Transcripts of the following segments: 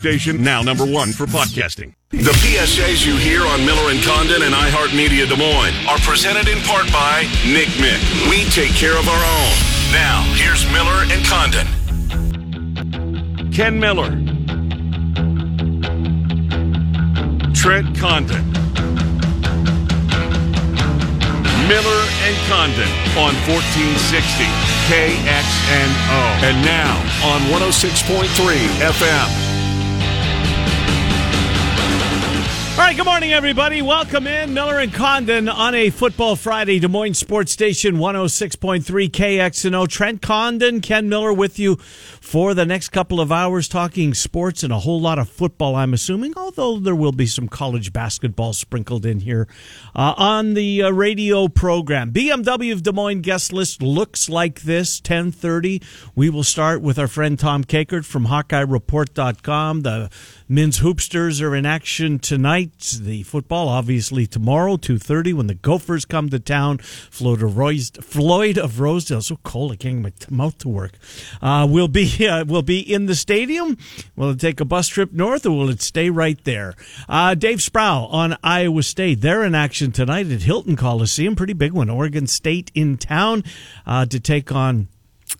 station, now number one for podcasting. The PSAs you hear on Miller and Condon and iHeartMedia Des Moines are presented in part by Nick Mick. We take care of our own. Now, here's Miller and Condon. Ken Miller, Trent Condon, Miller and Condon on 1460 KXNO. And now on 106.3 FM. All right, good morning, everybody. Welcome in. Miller and Condon on a Football Friday, Des Moines Sports Station 106.3 KXNO. Trent Condon, Ken Miller with you for the next couple of hours talking sports and a whole lot of football, I'm assuming, although there will be some college basketball sprinkled in here uh, on the uh, radio program. BMW of Des Moines guest list looks like this, 1030. We will start with our friend Tom Kakert from HawkeyeReport.com. The men's hoopsters are in action tonight. The football, obviously, tomorrow, 2.30, when the Gophers come to town. Floyd of, Roys, Floyd of Rosedale, so cold I can't get my mouth to work, uh, will be uh, will be in the stadium. Will it take a bus trip north, or will it stay right there? Uh, Dave Sprau on Iowa State. They're in action tonight at Hilton Coliseum. Pretty big one. Oregon State in town uh, to take on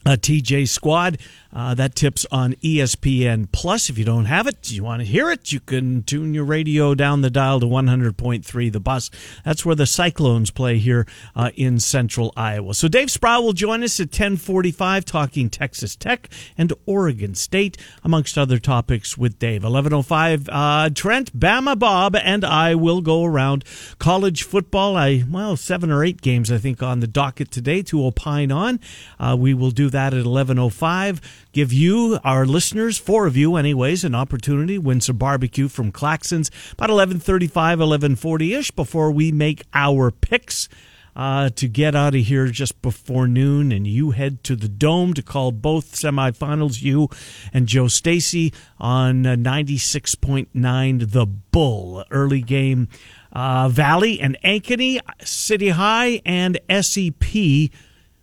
a TJ squad. Uh, that tips on ESPN Plus. If you don't have it, you want to hear it, you can tune your radio down the dial to 100.3 The Bus. That's where the Cyclones play here uh, in Central Iowa. So Dave Sprau will join us at 10:45, talking Texas Tech and Oregon State, amongst other topics with Dave. 11:05. Uh, Trent, Bama, Bob, and I will go around college football. I well, seven or eight games I think on the docket today to opine on. Uh, we will do that at 11:05 give you, our listeners, four of you anyways, an opportunity win some barbecue from Claxons about 1135, 1140-ish before we make our picks. Uh, to get out of here just before noon, and you head to the Dome to call both semifinals. You and Joe Stacy on uh, 96.9 The Bull. Early game, uh, Valley and Ankeny, City High, and SEP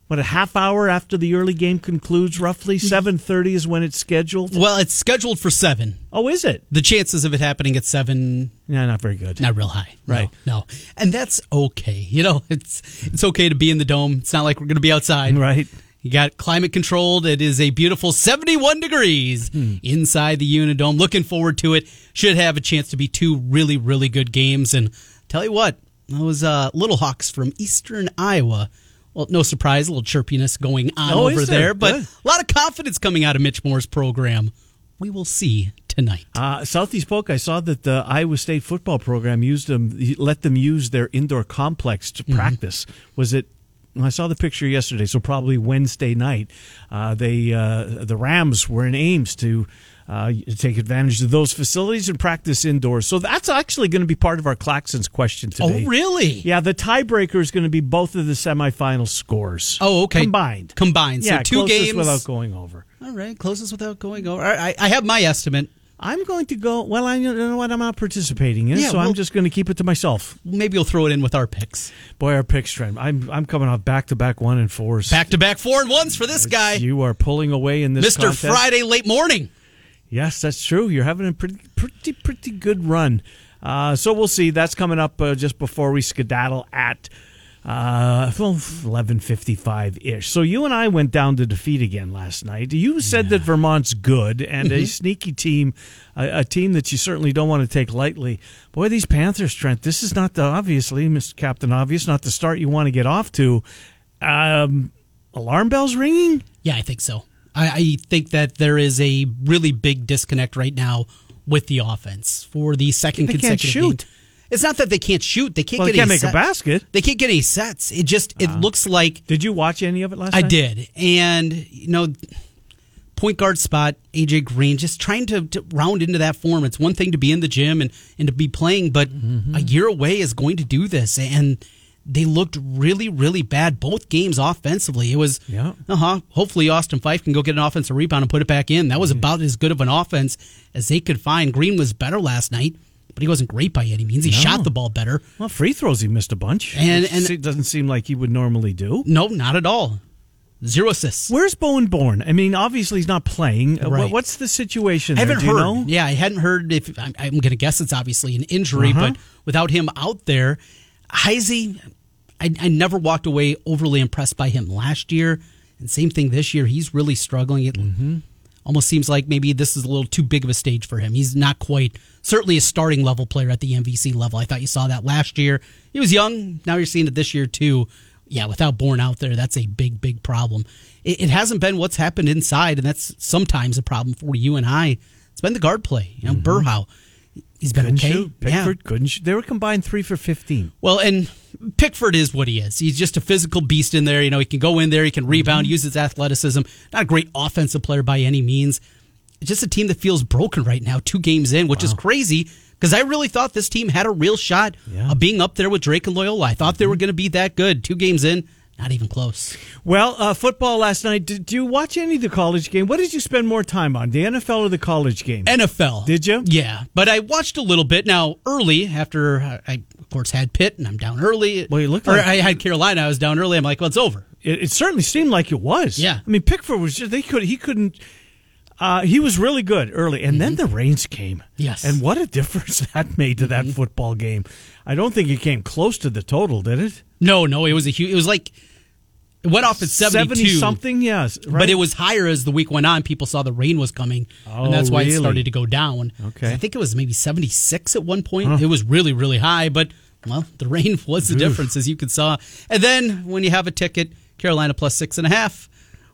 what a half hour after the early game concludes roughly 7.30 is when it's scheduled Well, it's scheduled for seven. oh is it The chances of it happening at seven, yeah not very good not real high. No, Right. No, and that's okay. You know, it's it's okay to be in the dome. It's not like we're going to be outside. right You got climate controlled. It is a beautiful 71 degrees Hmm. inside the Unidome. Looking forward to it. Should have a chance to be two really, really good games. And tell you what, those uh, Little Hawks from Eastern Iowa. Well, no surprise, a little chirpiness going on Oh, over there? there, but a lot of confidence coming out of Mitch Moore's program. We will see tonight. uh, Southeast Polk, I saw that the Iowa State football program used them, let them use their indoor complex to practice. Was it? I saw the picture yesterday, so probably Wednesday night. Uh, they uh, the Rams were in Ames to uh, take advantage of those facilities and practice indoors. So that's actually going to be part of our Claxons question today. Oh, really? Yeah, the tiebreaker is going to be both of the semifinal scores. Oh, okay. Combined. Combined. So yeah, two games without going over. All right, closest without going over. All right, I, I have my estimate. I'm going to go. Well, I you know what I'm not participating in, Yeah, so I'm just going to keep it to myself. Maybe you'll throw it in with our picks. Boy, our picks trend. I'm I'm coming off back to back one and fours. Back to back four and ones for this guy, You are pulling away in this Mr. contest. Friday late morning. Yes, that's true. You're having a pretty pretty pretty good run. Uh, so we'll see. That's coming up uh, just before we skedaddle at uh, 11:55 ish. So you and I went down to defeat again last night. You said that Vermont's good and Mm-hmm. a sneaky team, a, a team that you certainly don't want to take lightly. Boy, these Panthers, Trent. This is not the obviously, Mr. Captain Obvious, not the start you want to get off to. Um, alarm bells ringing. Yeah, I think so. I, I think that there is a really big disconnect right now with the offense for the second They can't consecutive shoot. game. It's not that they can't shoot; they can't Well, get they can't make a basket. They can't get any sets. It just it looks like Did you watch any of it last I night? did. And, you know, point guard spot, AJ Green, just trying to, to round into that form. It's one thing to be in the gym and, and to be playing, but Mm-hmm. a year away is going to do this. And they looked really, really bad both games offensively. It was, Yeah. uh huh. Hopefully, Austin Phyfe can go get an offensive rebound and put it back in. That was about as good of an offense as they could find. Green was better last night, but he wasn't great by any means. He No. shot the ball better. Well, free throws he missed a bunch, And- and- se- doesn't seem like he would normally do. No, not at all. zero assists. Where's Bowen Born? I mean, obviously he's not playing. Uh, Right. What's the situation? I haven't Do you heard. know? Yeah, I hadn't heard if I'm, I'm going to guess it's obviously an injury, Uh-huh. but without him out there, Heisey, I, I never walked away overly impressed by him last year, and same thing this year. He's really struggling. It Mm-hmm. almost seems like maybe this is a little too big of a stage for him. He's not quite certainly a starting level player at the MVC level. I thought you saw that last year. He was young. Now you're seeing it this year too. Yeah, without Born out there, that's a big, big problem. It, it hasn't been what's happened inside, and that's sometimes a problem for you and I. It's been the guard play. You know, Berhow, he's been Couldn't okay. shoot. Yeah. Pickford couldn't shoot. They were combined three for 15. Well, and Pickford is what he is. He's just a physical beast in there. You know, he can go in there, he can rebound, Mm-hmm. use his athleticism. Not a great offensive player by any means. It's just a team that feels broken right now, two games in, which is crazy because I really thought this team had a real shot Yeah. of being up there with Drake and Loyola. I thought they were going to be that good. Two games in, not even close. Well, uh, football last night. Did, you watch any of the college game? What did you spend more time on, the NFL or the college game? NFL. Did you? Yeah, but I watched a little bit now early after I, of course, had Pitt and I'm down early. Well, you look or like- I had Carolina. I was down early. I'm like, well, it's over. It, it certainly seemed like it was. Yeah. I mean, Pickford was just they could he couldn't. Uh, he was really good early, and then the rains came. Mm-hmm. Yes. and what a difference that made to that football game. I don't think it came close to the total, did it? No, no, it was a huge. It was like it went off at seventy two something. Yes, right? But it was higher as the week went on. People saw the rain was coming, Oh, and that's oh, why really? it started to go down. Okay. I think it was maybe 76 at one point. It was really, really high, but, well, the rain was the difference, as you could saw. And then when you have a ticket, Carolina plus six and a half,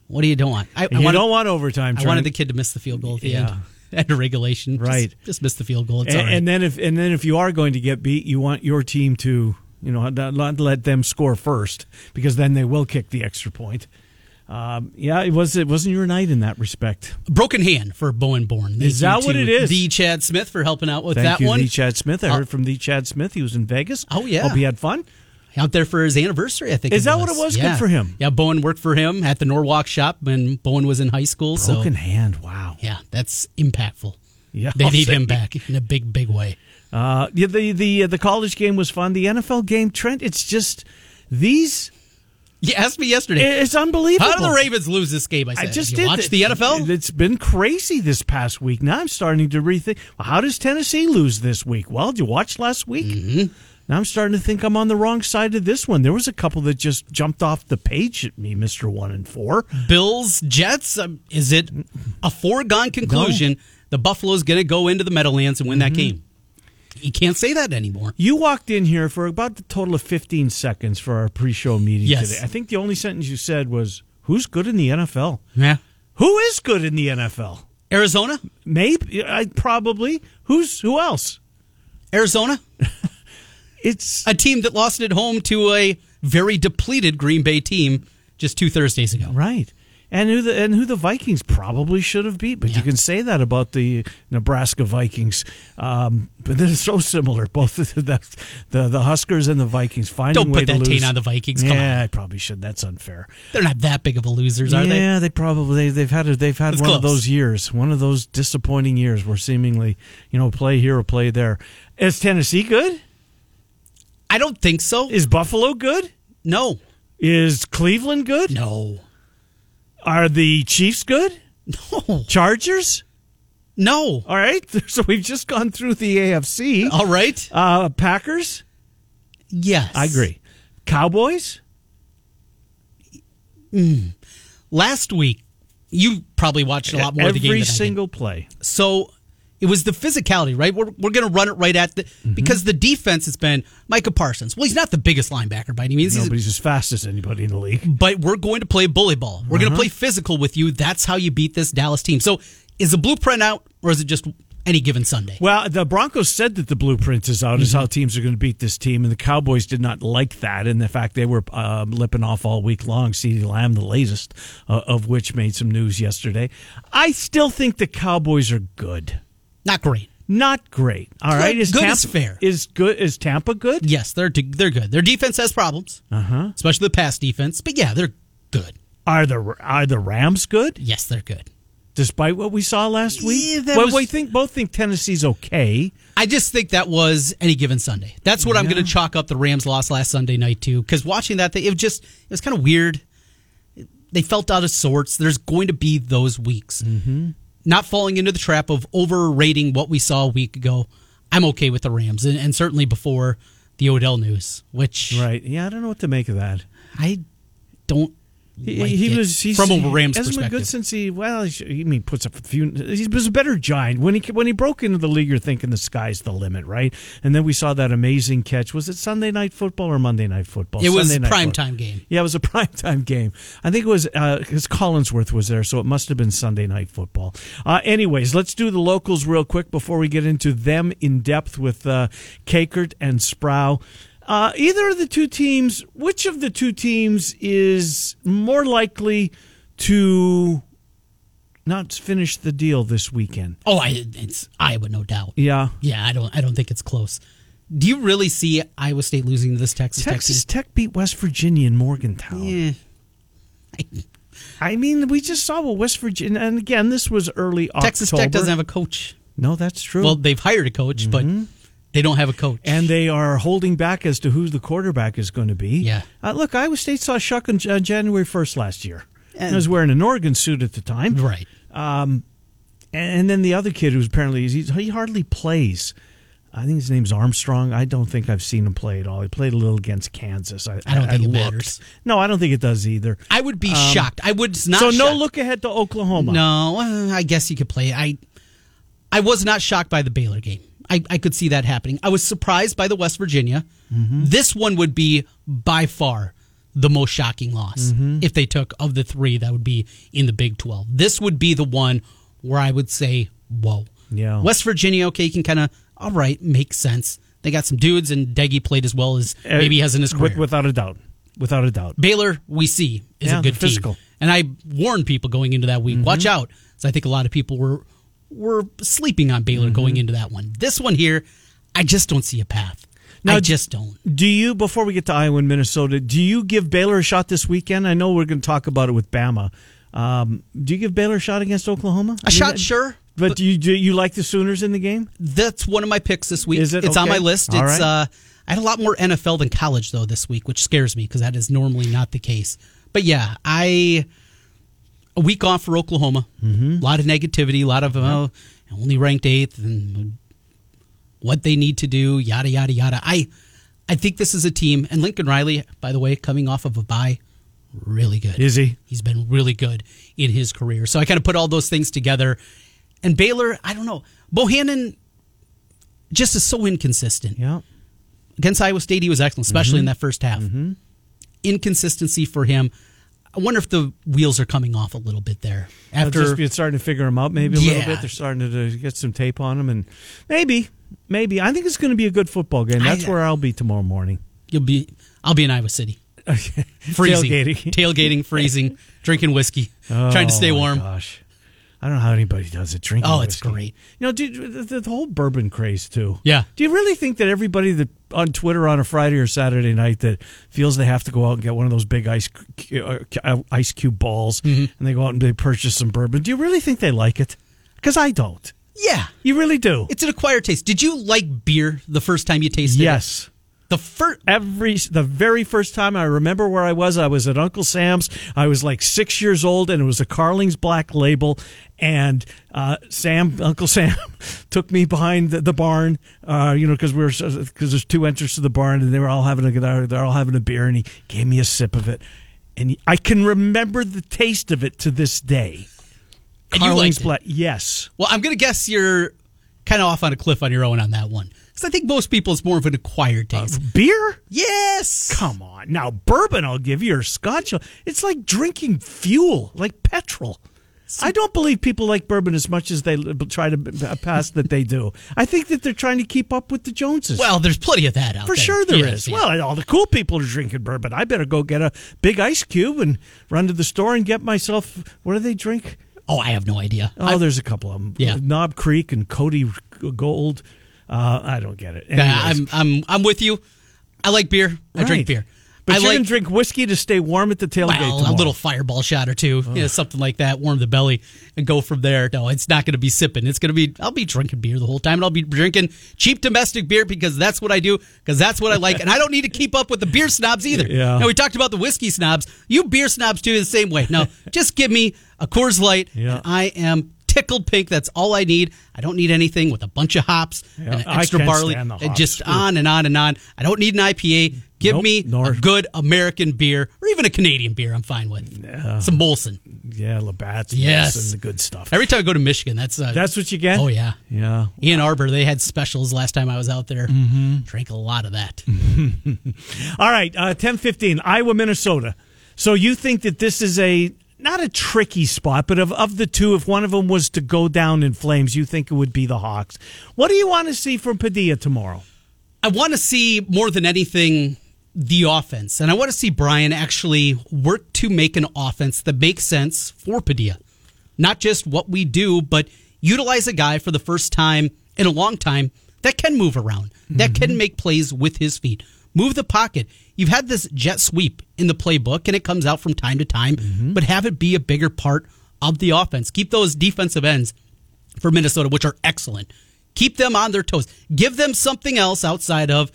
what do you don't want? I, I you wanted, don't want overtime. I wanted the kid to miss the field goal at the Yeah. end. At a regulation. Just- Right. Just, miss the field goal. It's and, right. and then if and then if you are going to get beat, you want your team to you know not let them score first because then they will kick the extra point. Um, yeah, it was it wasn't your night in that respect. Broken hand for Bowen Born. Thank Is that what it is? The Chad Smith for helping out with Thank that you, one. the Chad Smith. I Uh, heard from the Chad Smith. He was in Vegas. Oh, yeah. hope he had fun. out there for his anniversary. I think Is that what it was? Good for him. Yeah, Bowen worked for him at the Norwalk shop when Bowen was in high school. Broken so hand. Wow. yeah, that's impactful. Yeah, They need him back in a big, big way. Uh, the the the college game was fun. The NFL game, Trent. It's just these. You asked me yesterday. It's unbelievable. How do the Ravens lose this game? I said. I just you did watch th- the NFL. It's been crazy this past week. Now I'm starting to rethink. Well, how does Tennessee lose this week? Well, did you watch last week? Mm-hmm. Now I'm starting to think I'm on the wrong side of this one. There was a couple that just jumped off the page at me, Mister One and Four. Bills, Jets. Um, is it a foregone conclusion? The Buffalo's going to go into the Meadowlands and win Mm-hmm. that game. You can't say that anymore. You walked in here for about the total of 15 seconds for our pre-show meeting Yes. today. I think the only sentence you said was, "Who's good in the NFL? Yeah. Who is good in the NFL? Arizona, Maybe, I probably. Who's who else? Arizona, It's a team that lost at home to a very depleted Green Bay team just two Thursdays ago. Right. And who the and who the Vikings probably should have beat, but you can say that about the Nebraska Vikings. Um, but they're so similar, both the, the the Huskers and the Vikings. Finding Don't way put that taint on the Vikings. Come yeah, on. I probably should. That's unfair. They're not that big of a losers, are they? yeah, they probably they've had a, they've had It's one of those years, one of those disappointing years where seemingly you know play here or play there. Is Tennessee good? I don't think so. Is Buffalo good? No. Is Cleveland good? No. Are the Chiefs good? No. Chargers? No. All right. So we've just gone through the AFC. All right. Uh, Packers? Yes. I agree. Cowboys? Mm. Last week, you probably watched a lot more Every of the game did. single play. So it was the physicality, right? We're, we're going to run it right at the Mm-hmm. because the defense has been Micah Parsons. Well, he's not the biggest linebacker by any means, he's- Nobody's as fast as anybody in the league. but we're going to play bully ball. We're going Uh-huh. to play physical with you. That's how you beat this Dallas team. So is the blueprint out, or is it just any given Sunday? Well, the Broncos said that the blueprint is out, is Mm-hmm. how teams are going to beat this team, and the Cowboys did not like that. And the fact they were um, lipping off all week long, CeeDee Lamb, the latest uh, of which made some news yesterday. I still think the Cowboys are good. Not great. Not great. All Good- right, good is fair. Is good? Is Tampa good? Yes, they're they're good. Their defense has problems, uh-huh. especially the pass defense. But yeah, they're good. Are the are the Rams good? Yes, they're good. Despite what we saw last week, Yeah, well, was- we think both think Tennessee's okay. I just think that was any given Sunday. That's what I'm going to chalk up the Rams loss last Sunday night to. Because watching that, thing, it was just it was kind of weird. they felt out of sorts. There's going to be those weeks. Mm-hmm. Not falling into the trap of overrating what we saw a week ago. I'm okay with the Rams, and, and certainly before the Odell news, which Right. Yeah, I don't know what to make of that. I don't. He, he was he's, from a Rams hasn't been good since he well he, he mean puts up a few he was a better giant when he when he broke into the league you're thinking the sky's the limit right and then we saw that amazing catch was it Sunday night football or Monday night football It was Sunday night prime football. time game. yeah it was a prime time game I think it was because Collinsworth was there so it must have been Sunday night football uh, anyways let's do the locals real quick before we get into them in depth with uh, Kakert and Sprau. Uh, either of the two teams, which of the two teams is more likely to not finish the deal this weekend? Oh, I, it's Iowa, no doubt. Yeah. Yeah, I don't. I don't think it's close. Do you really see Iowa State losing to this Texas, Tech Texas team? Tech beat West Virginia in Morgantown. Yeah. I mean, we just saw what West Virginia, and again, this was early August. Texas October. Tech doesn't have a coach. No, that's true. Well, they've hired a coach, but they don't have a coach. and they are holding back as to who the quarterback is going to be. Yeah. Uh, look, Iowa State saw Shough on uh, January 1st last year. And- I was wearing an Oregon suit at the time. right. And then the other kid who's apparently he's, he hardly plays. I think his name's Armstrong. I don't think I've seen him play at all. He played a little against Kansas. I, I don't think it looked. matters. No, I don't think it does either. I would be shocked. I would not. so no shocked. look ahead to Oklahoma. No, uh, I guess you could play. I I was not shocked by the Baylor game. I, I could see that happening. I was surprised by the West Virginia. This one would be by far the most shocking loss if they took of the three that would be in the Big Twelve. This would be the one where I would say, "Whoa." Yeah. West Virginia, okay, you can kind of all right, makes sense. They got some dudes, and Doege played as well as Uh, maybe he has in his career. with- without a doubt. Without a doubt. Baylor, we see, is Yeah, a good physical. team. And I warned people going into that week, Mm-hmm. watch out. So I think a lot of people were were sleeping on Baylor Mm-hmm. going into that one. This one here, I just don't see a path. Now, I just don't. Do you, before we get to Iowa and Minnesota, do you give Baylor a shot this weekend? I know we're going to talk about it with Bama. Um, do you give Baylor a shot against Oklahoma? A shot, sure. But do you, do you like the Sooners in the game? That's one of my picks this week. Is it? It's on my list. All it's right. uh I had a lot more NFL than college though this week, which scares me because that is normally not the case. But yeah, I a week off for Oklahoma. Mm-hmm. A lot of negativity, a lot of uh, only ranked eighth and what they need to do, yada yada yada. I I think this is a team, and Lincoln Riley, by the way, coming off of a bye, really good. Is he? He's been really good in his career. So I kind of put all those things together. And Baylor, I don't know. Bohannon just is so inconsistent. Yeah. Against Iowa State, he was excellent, especially Mm-hmm. in that first half. Inconsistency for him. I wonder if the wheels are coming off a little bit there. After just starting to figure them out maybe a little bit. They're starting to, get some tape on them. And maybe, maybe. I think it's going to be a good football game. That's I- where I'll be tomorrow morning. you'll be, I'll be in Iowa City. Okay. Freezing. Tailgating. Tailgating, freezing, drinking whiskey, trying to stay Oh, warm. Gosh. I don't know how anybody does it. Drinking. Oh, it's whiskey. great. You know, dude, the, the whole bourbon craze too. Yeah. Do you really think that everybody that on Twitter on a Friday or Saturday night that feels they have to go out and get one of those big ice uh, ice cube balls Mm-hmm. and they go out and they purchase some bourbon? Do you really think they like it? Because I don't. Yeah. You really do. It's an acquired taste. Did you like beer the first time you tasted it? yes. The first. every the very first time I remember where I was, I was at Uncle Sam's. I was like six years old, and it was a Carling's Black Label. And uh, Sam, Uncle Sam, took me behind the, the barn, uh, you know, because we were because there's two entrances to the barn, and they were all having a they're, all having a beer, and he gave me a sip of it, and I can remember the taste of it to this day. And you liked it? Yes. Well, I'm going to guess you're kind of off on a cliff on your own on that one. Because I think most people it's more of an acquired taste. Beer? yes. Come on. Now, bourbon I'll give you, or scotch. It's like drinking fuel, like petrol. I don't believe people like bourbon as much as they try to pass that they do. I think that they're trying to keep up with the Joneses. Well, there's plenty of that out there. for there. sure there is. Yes. Well, all the cool people are drinking bourbon. I better go get a big ice cube and run to the store and get myself. What do they drink? oh, I have no idea. Oh, I, there's a couple of them. Yeah. Knob Creek and Cody Gold. Uh, I don't get it. Anyways. I'm, I'm, I'm with you. I like beer. I Right. drink beer. But I you're like- gonna drink whiskey to stay warm at the tailgate. Well, a little fireball shot or two, you know, something like that, warm the belly, and go from there. No, it's not going to be sipping. It's going to be. I'll be drinking beer the whole time, and I'll be drinking cheap domestic beer because that's what I do. Because that's what I like, and I don't need to keep up with the beer snobs either. Yeah. Now we talked about the whiskey snobs. You beer snobs do the same way. No, just give me a Coors Light, Yeah. and I am tickled pink. That's all I need. I don't need anything with a bunch of hops Yeah, and extra barley, and just Ooh. on and on and on. I don't need an IPA. Give Nope, me nor- a good American beer or even a Canadian beer. I'm fine with some Molson. Yeah, Labatt's. Yes. and the good stuff. Every time I go to Michigan, that's uh, That's what you get. Oh yeah, yeah. Ann Arbor. They had specials last time I was out there. Mm-hmm. Drank a lot of that. All right, uh, ten fifteen, Iowa, Minnesota. So you think that this is a not a tricky spot, but of of the two, if one of them was to go down in flames, you think it would be the Hawks. What do you want to see from Padilla tomorrow? I want to see more than anything the offense, and I want to see Brian actually work to make an offense that makes sense for Padilla. Not just what we do, but utilize a guy for the first time in a long time that can move around, that can mm-hmm. make plays with his feet, move the pocket. You've had this jet sweep in the playbook, and it comes out from time to time, mm-hmm. but have it be a bigger part of the offense. Keep those defensive ends for Minnesota, which are excellent. Keep them on their toes. Give them something else outside of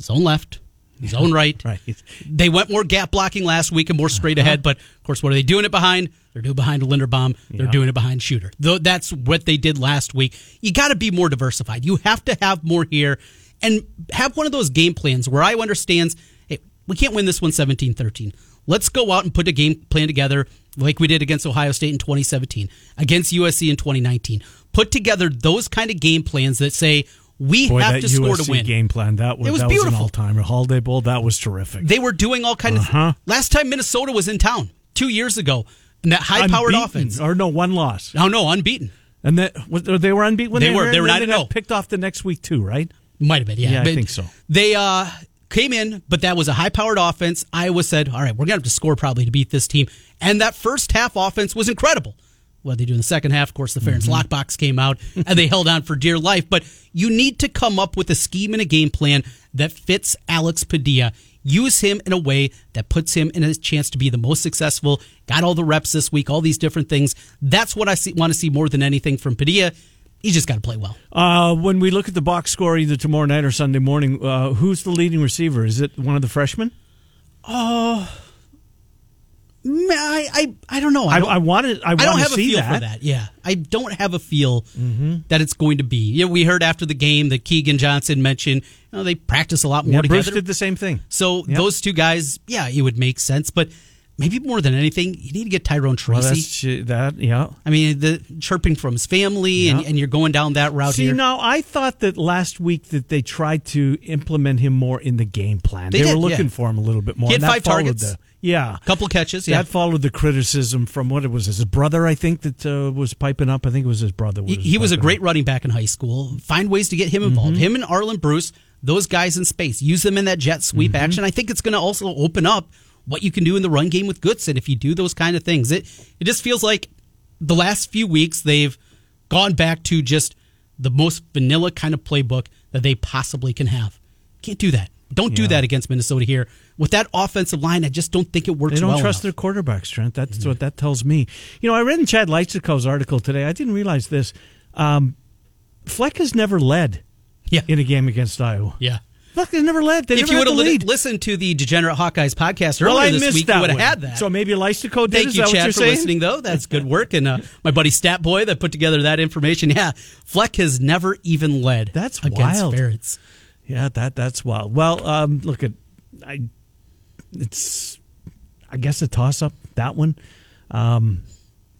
zone left, zone right. Right. They went more gap blocking last week and more straight uh-huh. ahead, but of course, what are they doing it behind? They're doing it behind Linderbaum. They're Yeah. doing it behind Shooter. Though that's what they did last week. You got to be more diversified. You have to have more here and have one of those game plans where I understands, hey, we can't win this one 17-13. Let's go out and put a game plan together like we did against Ohio State in 2017, against USC in 2019. Put together those kind of game plans that say we Boy, have to score USC to win. game plan that was, It was that beautiful. all timer. Holiday Bowl that was terrific. They were doing all kind Uh-huh. of. Last time Minnesota was in town two years ago, and that high-powered offense. or no one loss, Oh no, unbeaten. and that was, they were unbeaten. When They they, were- they were then 9-0. picked off the next week too, right? Might have been, yeah. Yeah, I think so. They uh, came in, but that was a high-powered offense. Iowa said, "All right, we're gonna have to score probably to beat this team." And that first half offense was incredible. What they do in the second half, of course, the Ferentz Mm-hmm. lockbox came out and they held on for dear life. But you need to come up with a scheme and a game plan that fits Alex Padilla. Use him in a way that puts him in a chance to be the most successful. Got all the reps this week, all these different things. That's what I see, want to see more than anything from Padilla. He's just got to play well. Uh, when we look at the box score either tomorrow night or Sunday morning, uh, who's the leading receiver? Is it one of the freshmen? Mm, I, I, I don't know. I, don't- I wanted. I, I don't have a feel that. Mm-hmm. for that. Yeah, I don't have a feel that it's going to be. Yeah, we heard after the game that Keagan Johnson mentioned. You know, they practice a lot more Yeah, together. Bruce did the same thing. so Yep. those two guys, yeah, it would make sense. But maybe more than anything, you need to get Tyrone Well, Tracy. that's that. Yeah. I mean, the chirping from his family, and, Yeah. and you're going down that route See, here. now I thought that last week that they tried to implement him more in the game plan. They They, did, were looking yeah. for him a little bit more. He had and five targets. The, yeah. couple catches, yeah. That followed the criticism from what it was his brother, I think, that uh, was piping up. I think it was his brother. He, he was a great up. running back in high school. Find ways to get him involved. Mm-hmm. Him and Arland Bruce, those guys in space. Use them in that jet sweep Mm-hmm. action. I think it's going to also open up what you can do in the run game with Goodson if you do those kind of things. It it just feels like the last few weeks they've gone back to just the most vanilla kind of playbook that they possibly can have. Can't do that. Don't do Yeah. that against Minnesota here. With that offensive line, I just don't think it works They don't well trust enough. their quarterbacks, Trent. That's what that tells me. You know, I read in Chad Leistikow's article today. I didn't realize this. Um, Fleck has never led Yeah. in a game against Iowa. Yeah. Fleck has never led. They If never you would have listened to the Degenerate Hawkeyes podcast earlier well, I this week, you would have had that. So maybe Leistikow did. Thank Is you, that what Chad, you're for saying? listening, though. That's good work. And uh, my buddy Stat Boy that put together that information. Yeah, Fleck has never even led That's wild. Ferentz. Yeah, that that's wild. Well, um, look at, I, it's, I guess a toss up that one. Um,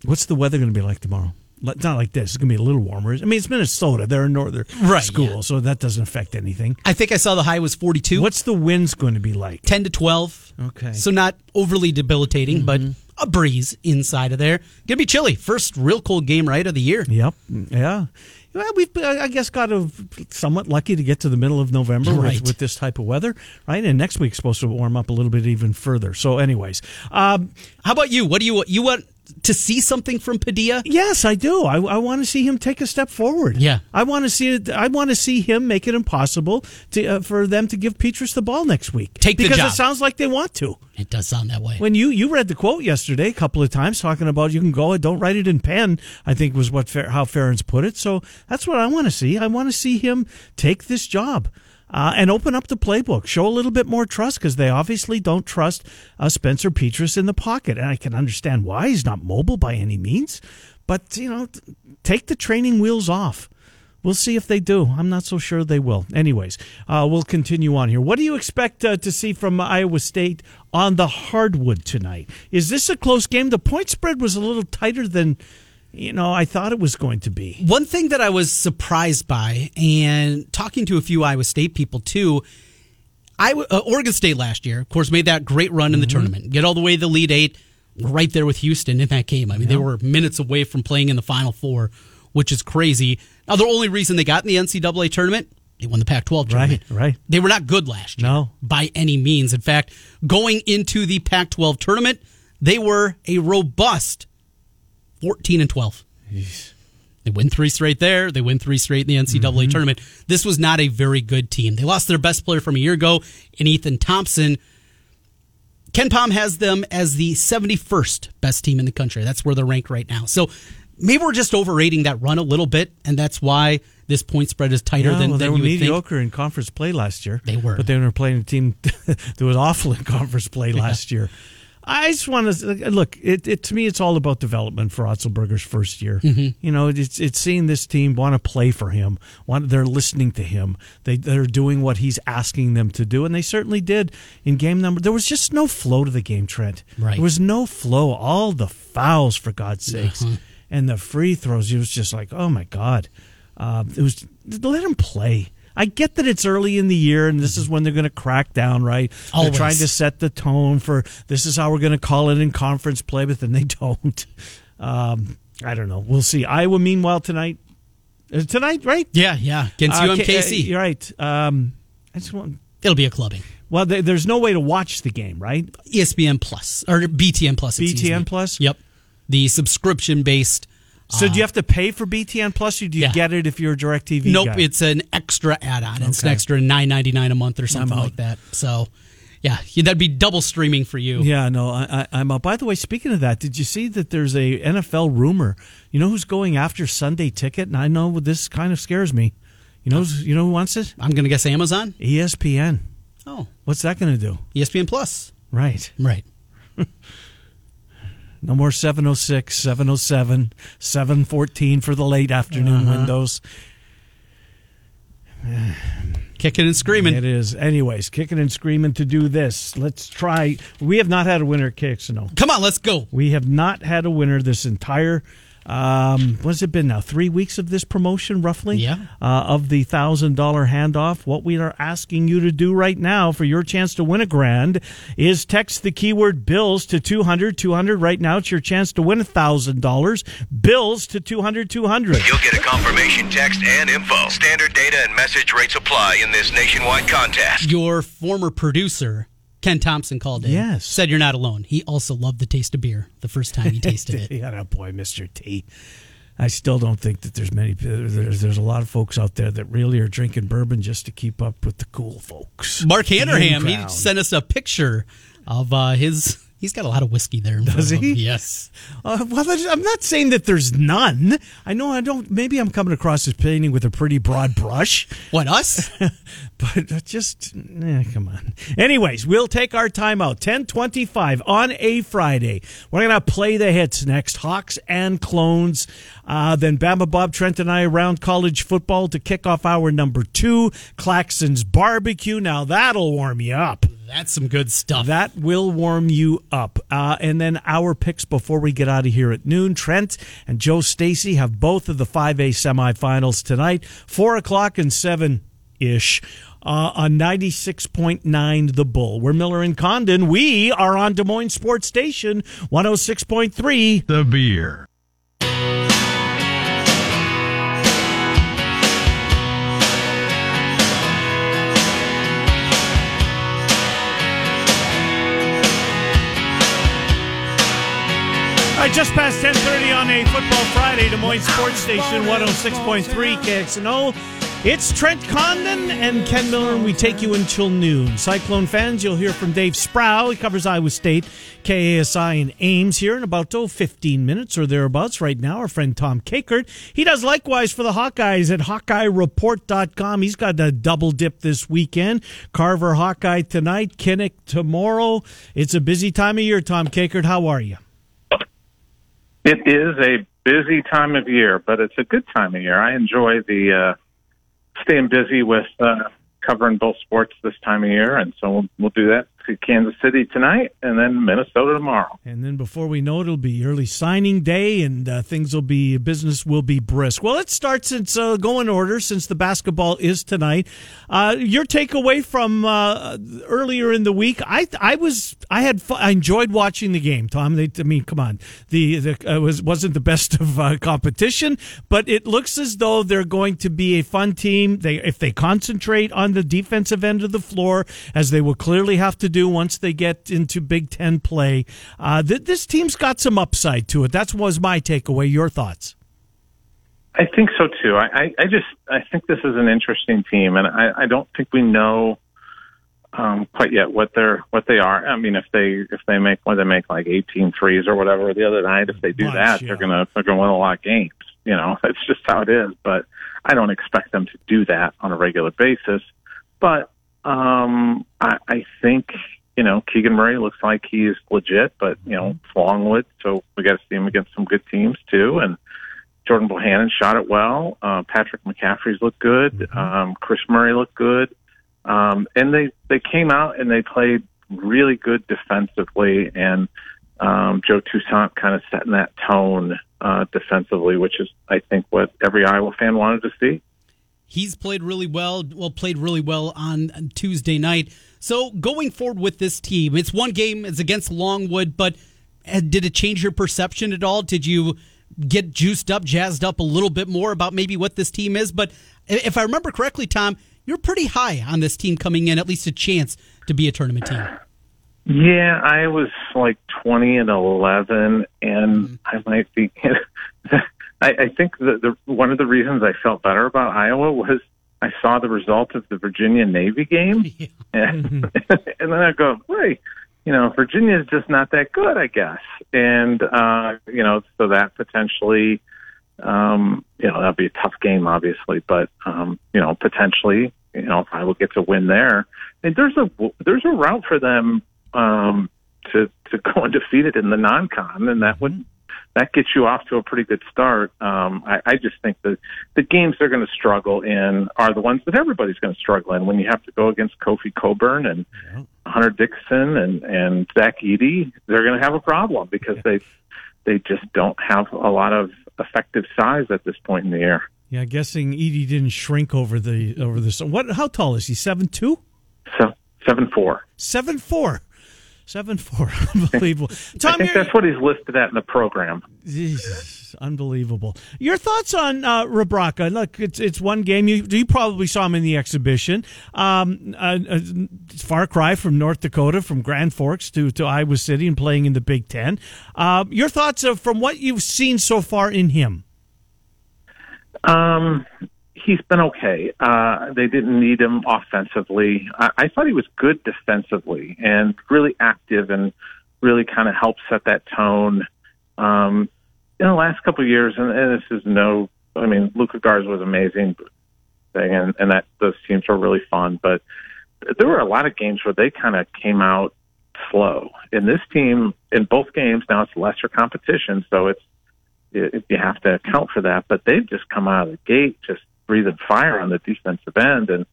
what's the weather going to be like tomorrow? It's not like this. It's going to be a little warmer. I mean, it's Minnesota. They're a northern Right, school, yeah. so that doesn't affect anything. I think I saw the high was 42, What's the winds going to be like? 10 to 12. Okay. Mm-hmm. So not overly debilitating, but a breeze inside of there. Going to be chilly. First real cold game, right, of the year. Yep. Yeah. Well, we've, I I guess, got a, somewhat lucky to get to the middle of November Right. with, with this type of weather, right? And next week's supposed to warm up a little bit even further. So, anyways, um, How about you? What do you you want to see something from Padilla? Yes, I do. I, I want to see him take a step forward. Yeah. I want to see it. I want to see him make it impossible to uh, for them to give Petras the ball next week. Take the because job. it sounds like they want to. It does sound that way. When you you read the quote yesterday a couple of times talking about you can go and don't write it in pen. I think was what how Ferentz put it. So that's what I want to see. I want to see him take this job. Uh, and open up the playbook. Show a little bit more trust because they obviously don't trust uh, Spencer Petras in the pocket, and I can understand why he's not mobile by any means. But you know, take the training wheels off. We'll see if they do. I'm not so sure they will. Anyways, uh, we'll continue on here. What do you expect uh, to see from Iowa State on the hardwood tonight? Is this a close game? The point spread was a little tighter than you know I thought it was going to be. One thing that I was surprised by, and talking to a few Iowa State people too, I uh, Oregon State last year, of course, made that great run in the tournament, get all the way to the Elite Eight, right there with Houston in that game. I mean, they were minutes away from playing in the Final Four, which is crazy. Now, the only reason they got in the NCAA tournament, they won the Pac-12 tournament. Right, right. They were not good last year, No. by any means. In fact, going into the Pac-12 tournament, they were a robust 14 and 12. They win three straight there. They win three straight in the NCAA mm-hmm. tournament. This was not a very good team. They lost their best player from a year ago in Ethan Thompson. KenPom has them as the 71st best team in the country. That's where they're ranked right now. So maybe we're just overrating that run a little bit, and that's why this point spread is tighter Yeah, than, well, they than were you would think. mediocre in conference play last year. They were. but they were playing a team that was awful in conference play last year. I just want to look. It, it to me, it's all about development for Otzelberger's first year. Mm-hmm. You know, it's it's seeing this team want to play for him. Want they're listening to him. They they're doing what he's asking them to do, and they certainly did in game number. There was just no flow to the game, Trent. Right. There was no flow. All the fouls, for God's sakes, Uh-huh. and the free throws. It was just like, oh my God. Uh, it was let him play. I get that it's early in the year and this is when they're going to crack down, right? Always. They're trying to set the tone for this is how we're going to call it in conference play, but then they don't. Um, I don't know. We'll see. Iowa, meanwhile, tonight. uh, Tonight, right? Yeah, yeah. Against Uh, K- uh, UMKC. you're right. Um, I just want. It'll be a clubbing. Well, there- there's no way to watch the game, right? ESPN Plus, or BTN Plus. BTN. Plus? Yep. The subscription based. So do you ah. have to pay for BTN Plus, or do you Yeah. get it if you're a Directv guy? Nope, guy? it's an extra add-on. It's an Okay. extra nine ninety nine a month or something like that. So, yeah, that'd be double streaming for you. Yeah, no, I, I, I'm up. By the way, speaking of that, did you see that there's a NFL rumor? You know who's going after Sunday Ticket? And I know this kind of scares me. You know, you know who wants it? I'm gonna guess Amazon. ESPN. Oh, What's that going to do? ESPN Plus. Right. Right. No more 706, 707, 714 for the late afternoon Uh-huh. windows. Kicking and screaming. It is. Anyways, kicking and screaming to do this. Let's try. We have not had a winner at KXNO. Come on, let's go. We have not had a winner this entire. Um, what's it been now? Three weeks of this promotion, roughly. Yeah. Uh, of the thousand dollar handoff, what we are asking you to do right now for your chance to win a grand is text the keyword bills to 200 200. Right now, it's your chance to win a thousand dollars. Bills to 200 200. You'll get a confirmation text and info. Standard data and message rates apply in this nationwide contest. Your former producer, Ken Thompson, called in. Yes. Said you're not alone. He also loved the taste of beer the first time he tasted it. yeah, that boy, Mr. T. I still don't think that there's many. There's, there's a lot of folks out there that really are drinking bourbon just to keep up with the cool folks. Mark Hannerham, he sent us a picture of uh, his. He's got a lot of whiskey there. Does he? Yes. Uh, well, I'm not saying that there's none. I know I don't. Maybe I'm coming across as painting with a pretty broad brush, What us? but just eh, come on. Anyways, we'll take our time out. 10:25 on a Friday. We're gonna play the hits next. Hawks and Clones. Uh, then Bama Bob Trent and I around college football to kick off hour number two. Claxon's barbecue. Now that'll warm you up. That's some good stuff. That will warm you up. Uh, and then our picks before we get out of here at noon. Trent and Joe Stacy have both of the 5A semifinals tonight, 4 o'clock and 7 ish. Uh, on 96.9 The Bull. We're Miller and Condon. We are on Des Moines Sports Station 106.3. The beer. All right, just past 10:30 on a football Friday, Des Moines Sports Station 106.3 KXNO. It's Trent Condon and Ken Miller, and we take you until noon. Cyclone fans, you'll hear from Dave Sprau. He covers Iowa State, KASI, and Ames here in about oh, 15 minutes or thereabouts. Right now, our friend Tom Kakert. He does likewise for the Hawkeyes at HawkeyeReport.com. He's got a double dip this weekend. Carver Hawkeye tonight, Kinnick tomorrow. It's a busy time of year, Tom Kakert. How are you? It is a busy time of year, but it's a good time of year. I enjoy the uh, staying busy with uh, covering both sports this time of year, and so we'll, we'll do that to Kansas City tonight and then Minnesota tomorrow. And then before we know it, it'll be early signing day, and uh, things will be business will be brisk. Well, let's start since uh, order since the basketball is tonight. Uh, your takeaway from uh, earlier in the week, I I was I had I enjoyed watching the game. Tom, they, I mean, come on, the the uh, was wasn't the best of uh, competition, but it looks as though they're going to be a fun team. They if they concentrate on the defensive end of the floor, as they will clearly have to do once they get into Big Ten play. Uh, th- this team's got some upside to it. That was my takeaway. Your thoughts? I think so too. I, I, I just I think this is an interesting team, and I, I don't think we know um, quite yet what they're what they are. I mean, if they if they make when they make like 18 threes or whatever the other night, if they do Much, that, yeah. they're gonna they're gonna win a lot of games. You know, that's just how it is. But I don't expect them to do that on a regular basis. But um, I, I think you know Keegan Murray looks like he's legit, but you know it's Longwood, so we got to see him against some good teams too. And Jordan Bohannon shot it well. Uh, Patrick McCaffrey's looked good. Um, Kris Murray looked good. Um, and they, they came out and they played really good defensively. And um, Joe Toussaint kind of setting that tone uh, defensively, which is, I think, what every Iowa fan wanted to see. He's played really well. Well, played really well on Tuesday night. So going forward with this team, it's one game. It's against Longwood, but uh, did it change your perception at all? Did you get juiced up, jazzed up a little bit more about maybe what this team is? But if I remember correctly, Tom, you're pretty high on this team coming in, at least a chance to be a tournament team. Yeah, I was like 20 and 11, and I might be. I, I think that the one of the reasons I felt better about Iowa was I saw the result of the Virginia Navy game, and, and then I go, wait, you know, Virginia is just not that good, I guess, and uh, you know, so that potentially, um, you know, that'd be a tough game, obviously, but um, you know, potentially, you know, if Iowa get to win there, and there's a there's a route for them um, to to go undefeated in the non-con, and that would that gets you off to a pretty good start. Um, I, I just think that the games they're going to struggle in are the ones that everybody's going to struggle in. When you have to go against Kofi Cockburn and Hunter Dickinson and and Zach Edey, they're going to have a problem because they they just don't have a lot of effective size at this point in the year. Yeah, guessing Edey didn't shrink over the over the. What? How tall is he? Seven two. So seven four. Seven four. Seven four. Unbelievable. Tom, I think that's what he's listed at in the program. Jesus, unbelievable. Your thoughts on uh, Rebraca? Look, it's it's one game. You you probably saw him in the exhibition. Um, uh, uh, far cry from North Dakota, from Grand Forks to, to Iowa City, and playing in the Big Ten. Uh, your thoughts of from what you've seen so far in him? Um, he's been okay. Uh, they didn't need him offensively. I, I thought he was good defensively and really active and really kind of helped set that tone. Um, in the last couple of years, and, and this is no, I mean, Luka Garza was amazing thing, and, and that those teams were really fun. But there were a lot of games where they kind of came out slow. In this team, in both games, now it's lesser competition, so it's it, you have to account for that. But they've just come out of the gate just breathing fire on the defensive end, and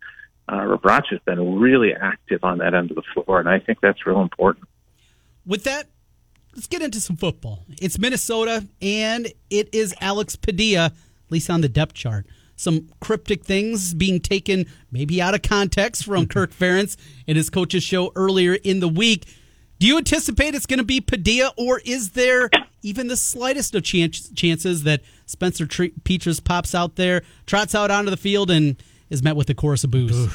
uh, Rebraca has been really active on that end of the floor, and I think that's real important. With that, let's get into some football. It's Minnesota, and it is Alex Padilla, at least on the depth chart. Some cryptic things being taken maybe out of context from Kirk Ferentz in his coach's show earlier in the week. Do you anticipate it's going to be Padilla, or is there even the slightest of chance, chances that Spencer Tre- Petras pops out there, trots out onto the field, and is met with a chorus of boos?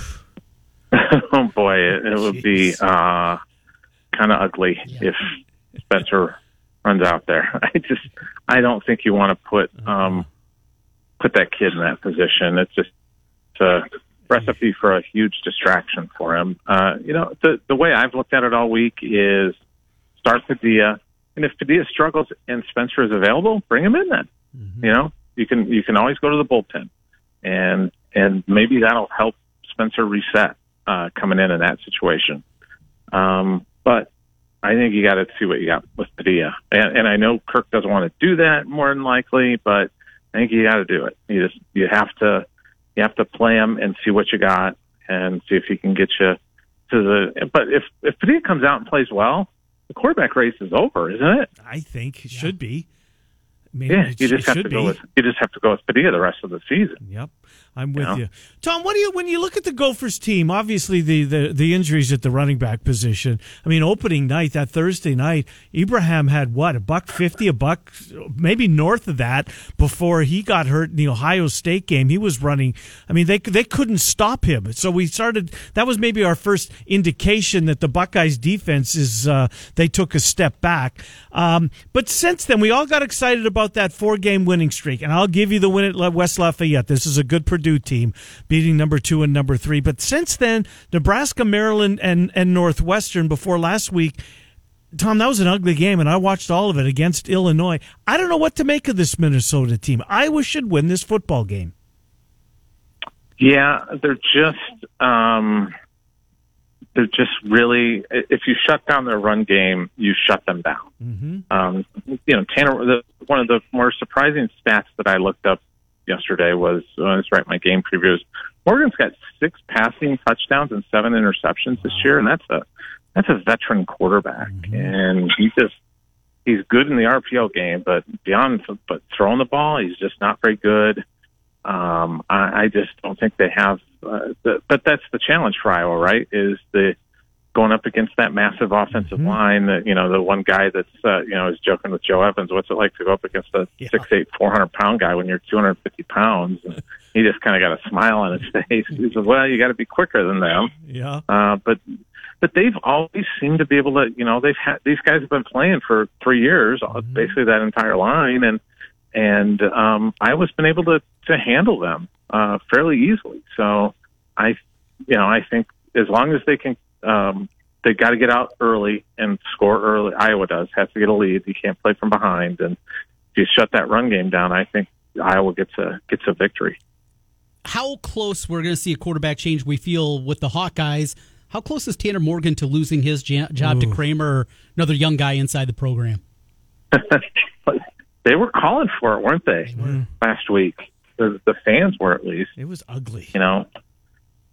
oh boy, it, it would be uh, kind of ugly if Spencer runs out there. I just I don't think you want to put um, put that kid in that position. It's just it's a recipe for a huge distraction for him. Uh, you know, the the way I've looked at it all week is start Padilla, and if Padilla struggles and Spencer is available, bring him in then. You know, you can you can always go to the bullpen, and and maybe that'll help Spencer reset uh, coming in in that situation. Um, but I think you got to see what you got with Padilla, and, and I know Kirk doesn't want to do that more than likely, but I think you got to do it. You just you have to you have to play him and see what you got, and see if he can get you to the. But if if Padilla comes out and plays well, the quarterback race is over, isn't it? I think it should be. Maybe Yeah, it you sh- just have should to be. go with you just have to go with Padilla the rest of the season. Yep, I'm with know? you, Tom. What do you when you look at the Gophers team? Obviously, the, the the injuries at the running back position. I mean, opening night that Thursday night, Ibrahim had what a buck fifty, a buck maybe north of that before he got hurt in the Ohio State game. He was running. I mean, they they couldn't stop him. So we started. That was maybe our first indication that the Buckeyes defense is uh, they took a step back. Um, but since then, we all got excited about that four game winning streak, and I'll give you the win at West Lafayette. This is a good Purdue team beating number two and number three. But since then, Nebraska, Maryland, and and Northwestern before last week. Tom, that was an ugly game, and I watched all of it against Illinois. I don't know what to make of this Minnesota team. Iowa should win this football game. Yeah, they're just um, they're just really. If you shut down their run game, you shut them down. Mm-hmm. Um, you know, Tanner. The, one of the more surprising stats that I looked up yesterday was when I was writing my game previews. Morgan's got six passing touchdowns and seven interceptions this year, and that's a that's a veteran quarterback, and he just he's good in the RPO game, but beyond but throwing the ball, he's just not very good. Um, I, I just don't think they have. Uh, the, but that's the challenge for Iowa, right? Is the going up against that massive offensive line. That you know, the one guy that's uh, you know is joking with Joe Evans. What's it like to go up against a Yeah. six eight, four hundred pound guy when you're two hundred fifty pounds? And he just kind of got a smile on his face. He said, "Well, you got to be quicker than them." Yeah. Uh, but but they've always seemed to be able to, you know, they've had these guys have been playing for three years, uh basically that entire line, and and um, Iowa's been able to to handle them uh, fairly easily. So I, you know, I think as long as they can, um, they got to get out early and score early. Iowa does has to get a lead. You can't play from behind, and if you shut that run game down, I think Iowa gets a gets a victory. How close we're going to see a quarterback change we feel with the Hawkeyes? How close is Tanner Morgan to losing his ja- job to Kramer or another young guy inside the program? they were calling for it, weren't they? Last week, the, the fans were at least. It was ugly. You know,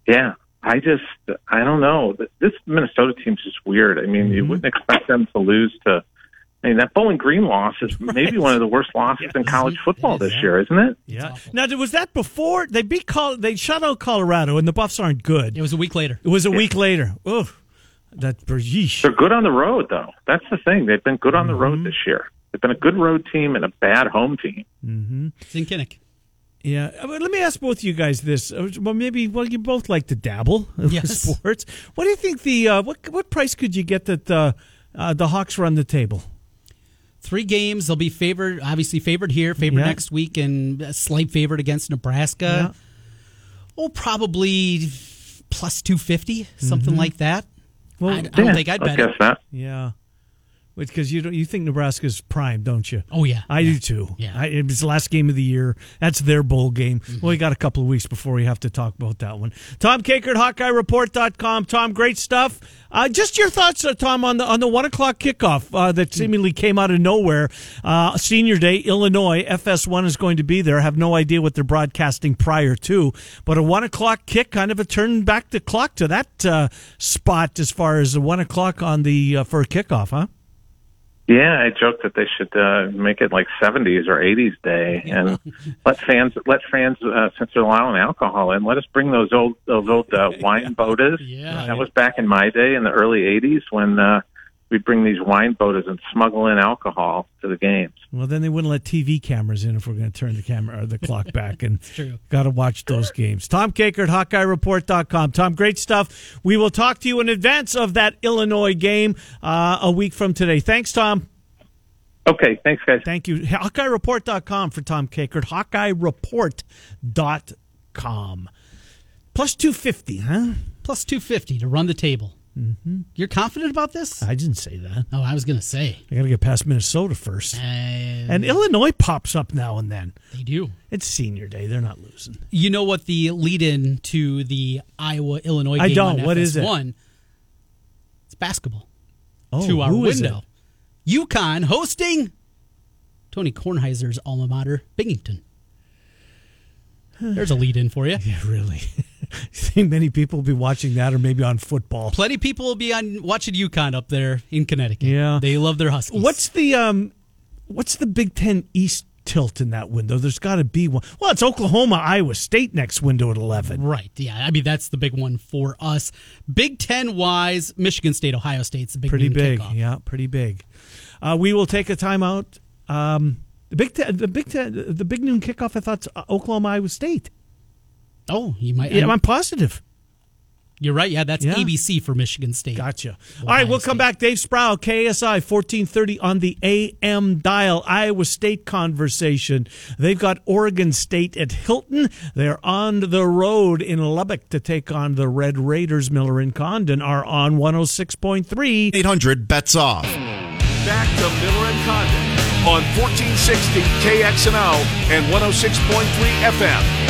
yeah. I just, I don't know. This Minnesota team's just weird. I mean, you mm-hmm. wouldn't expect them to lose to. I mean, that Bowling Green loss is maybe one of the worst losses in college football this year, isn't it? Yeah. Now, was that before they beat Col- They shut out Colorado, and the Buffs aren't good. It was a week later. It was a week later. Oh, that yeesh. They're good on the road, though. That's the thing. They've been good on the road mm-hmm. this year. They've been a good road team and a bad home team. Mm-hmm. It's in Kinnick. Yeah, Uh, but let me ask both of you guys this. Uh, Well, maybe well, you both like to dabble in Yes. sports. What do you think the uh, what what price could you get that uh, uh, the Hawks run the table? Three games. They'll be favored, obviously favored here, favored Yeah. next week, and a slight favorite against Nebraska. Oh, probably plus 250, something Mm-hmm. like that. Well, I, I don't Yeah, think I'd I bet guess it. that. Yeah, because you don't you think Nebraska's prime, don't you? Oh, yeah. I do too. Yeah. I, it was the last game of the year. That's their bowl game. Well, we got a couple of weeks before we have to talk about that one. Tom Kakert, HawkeyeReport.com. Tom, great stuff. Uh, just your thoughts, uh, Tom, on the on the one o'clock kickoff uh, that seemingly came out of nowhere. Uh, Senior Day, Illinois, FS1 is going to be there. I have no idea what they're broadcasting prior to, but a one o'clock kick, kind of a turn back the clock to that uh, spot as far as the one o'clock on the uh, for a kickoff, huh? Yeah, I joked that they should uh, make it like 70s or 80s day, and let fans let fans uh, since they're allowing alcohol in, let us bring those old those old uh, wine bodas. Yeah. that was back in my day in the early 80s when uh, we'd bring these wine bodas and smuggle in alcohol to the games. Well, then they wouldn't let TV cameras in if we're going to turn the camera or the clock back, and got to watch those games. Tom Kakert, HawkeyeReport.com. Tom, great stuff. We will talk to you in advance of that Illinois game uh, a week from today. Thanks, Tom. Okay, thanks, guys. Thank you. HawkeyeReport.com for Tom Kakert. HawkeyeReport.com. Plus 250, huh? Plus 250 to run the table. Mm-hmm. You're confident about this? I didn't say that. Oh, I was going to say. I got to get past Minnesota first. Uh, And Illinois pops up now and then. they do. It's senior day. They're not losing. You know what the lead in to the Iowa Illinois I game don't. on What is it? FS1? It's basketball. Oh, to our who is window. UConn hosting Tony Kornheiser's alma mater, Binghamton. There's a lead in for you. Yeah, really. you think many people will be watching that or maybe on football? Plenty of people will be on watching UConn up there in Connecticut. Yeah. They love their Huskies. What's the um what's the Big 10 East tilt in that window? There's got to be one. Well, it's Oklahoma Iowa State next window at 11. Right. Yeah. I mean, that's the big one for us. Big Ten wise, Michigan State, Ohio State's the big Pretty big. kickoff. Yeah, pretty big. Uh, we will take a timeout. Um the Big Ten, the Big Ten, the Big Noon kickoff. I thought's uh, Oklahoma Iowa State. Oh, you might. Yeah, I'm positive. you're right. Yeah, that's Yeah. ABC for Michigan State. Gotcha. All right, we'll come back. Dave Sprau, KASI, 1430 on the AM dial. Iowa State conversation. They've got Oregon State at Hilton. They're on the road in Lubbock to take on the Red Raiders. Miller and Condon are on 106.3. 800 bets off. Back to Miller and Condon on 1460 KXNO and 106.3 FM.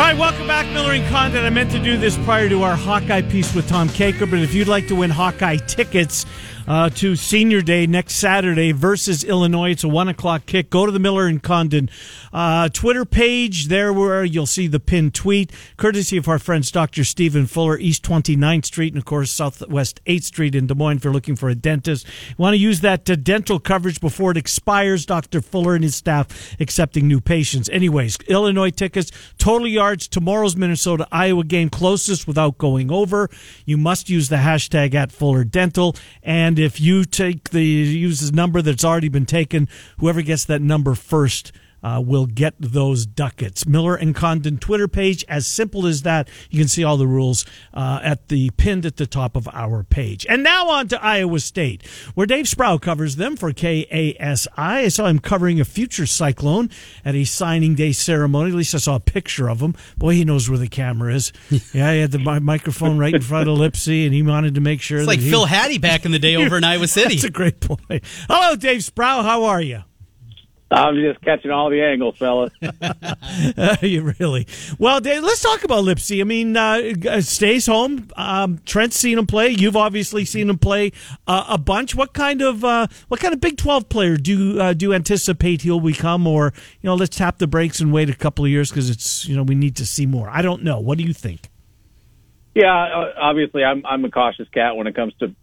All right, welcome back, Miller and Condon. I meant to do this prior to our Hawkeye piece with Tom Kakert, but if you'd like to win Hawkeye tickets uh, to Senior Day next Saturday versus Illinois, it's a one o'clock kick. Go to the Miller and Condon uh, Twitter page, there where you'll see the pinned tweet, courtesy of our friends Dr. Stephen Fuller, East 29th Street, and of course Southwest 8th Street in Des Moines. If you're looking for a dentist, you want to use that uh, dental coverage before it expires. Dr. Fuller and his staff accepting new patients. Anyways, Illinois tickets, total yards, tomorrow's Minnesota Iowa game closest without going over. You must use the hashtag at Fuller Dental. And if you take the use the number that's already been taken, whoever gets that number first uh, will get those ducats. Miller and Condon Twitter page, as simple as that. You can see all the rules uh, at the pinned at the top of our page. And now on to Iowa State, where Dave Sprau covers them for KASI. I saw him covering a future cyclone at a signing day ceremony. At least I saw a picture of him. Boy, he knows where the camera is. yeah, he had the microphone right in front of Lipsey, and he wanted to make sure It's like he, Phil Haddy back in the day over in Iowa City. That's a great point. Hello, Dave Sprau. How are you? I'm just catching all the angles, fellas. You really well, Dave. Let's talk about Lipsey. I mean, uh, uh, stays home. Um, Trent's seen him play. You've obviously seen him play uh, a bunch. What kind of uh, what kind of Big Twelve player do you, uh, do you anticipate he'll become? Or you know, let's tap the brakes and wait a couple of years because it's you know we need to see more. I don't know. What do you think? yeah, obviously, I'm I'm a cautious cat when it comes to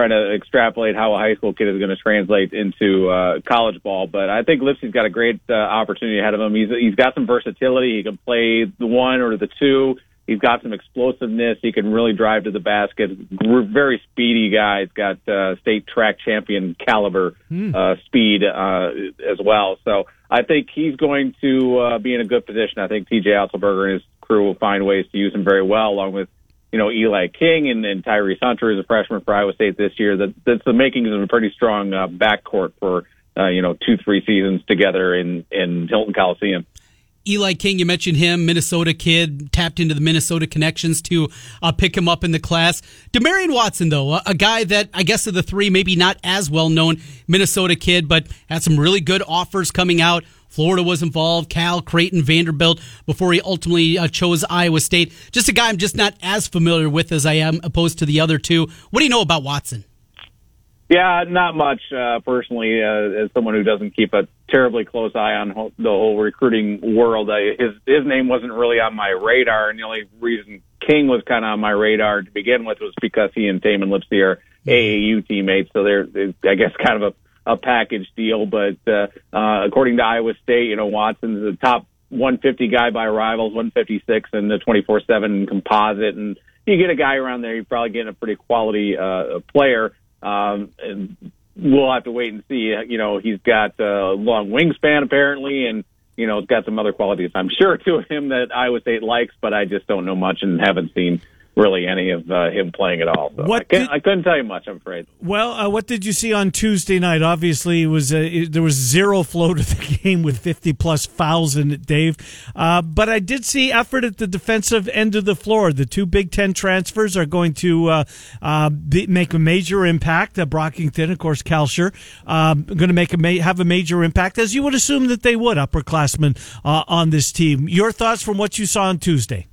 trying to extrapolate how a high school kid is going to translate into uh, college ball. But I think Lipsey's got a great uh, opportunity ahead of him. He's he's got some versatility. He can play the one or the two. He's got some explosiveness. He can really drive to the basket. Very speedy guy. He's got uh, state track champion caliber uh, speed uh, as well. So I think he's going to uh, be in a good position. I think TJ Otzelberger and his crew will find ways to use him very well, along with you know Eli King and, and Tyrese Hunter as a freshman for Iowa State this year. That that's the makings of a pretty strong uh, backcourt for uh, you know two three seasons together in in Hilton Coliseum. Eli King, you mentioned him, Minnesota kid, tapped into the Minnesota connections to uh, pick him up in the class. Demarion Watson, though, a, a guy that I guess of the three, maybe not as well known Minnesota kid, but had some really good offers coming out. Florida was involved, Cal, Creighton, Vanderbilt, before he ultimately uh, chose Iowa State. Just a guy I'm just not as familiar with as I am opposed to the other two. What do you know about Watson? Yeah, not much uh, personally. Uh, as someone who doesn't keep a terribly close eye on ho- the whole recruiting world, I, his his name wasn't really on my radar, and the only reason King was kind of on my radar to begin with was because he and Tamin Lipsey are AAU teammates, so they're, they're I guess kind of a, a package deal. But uh, uh, according to Iowa State, you know Watson's the top 150 guy by rivals, 156 in the 24/7 composite, and you get a guy around there, you're probably getting a pretty quality uh, player. Um, and we'll have to wait and see. You know, he's got a long wingspan apparently, and you know, it's got some other qualities I'm sure to him that Iowa State likes, but I just don't know much and haven't seen really any of uh, him playing at all. So What I, did- I couldn't tell you much. I'm afraid. Well, uh, what did you see on Tuesday night? Obviously, it was uh, there was zero flow to the game with fifty plus fouls in it, Dave. Uh, but I did see effort at the defensive end of the floor. The two Big Ten transfers are going to uh, uh, be, make a major impact. Uh, Brockington, of course, Kalscheur, um, going to make a ma- have a major impact, as you would assume that they would, upperclassmen uh, on this team. Your thoughts from what you saw on Tuesday?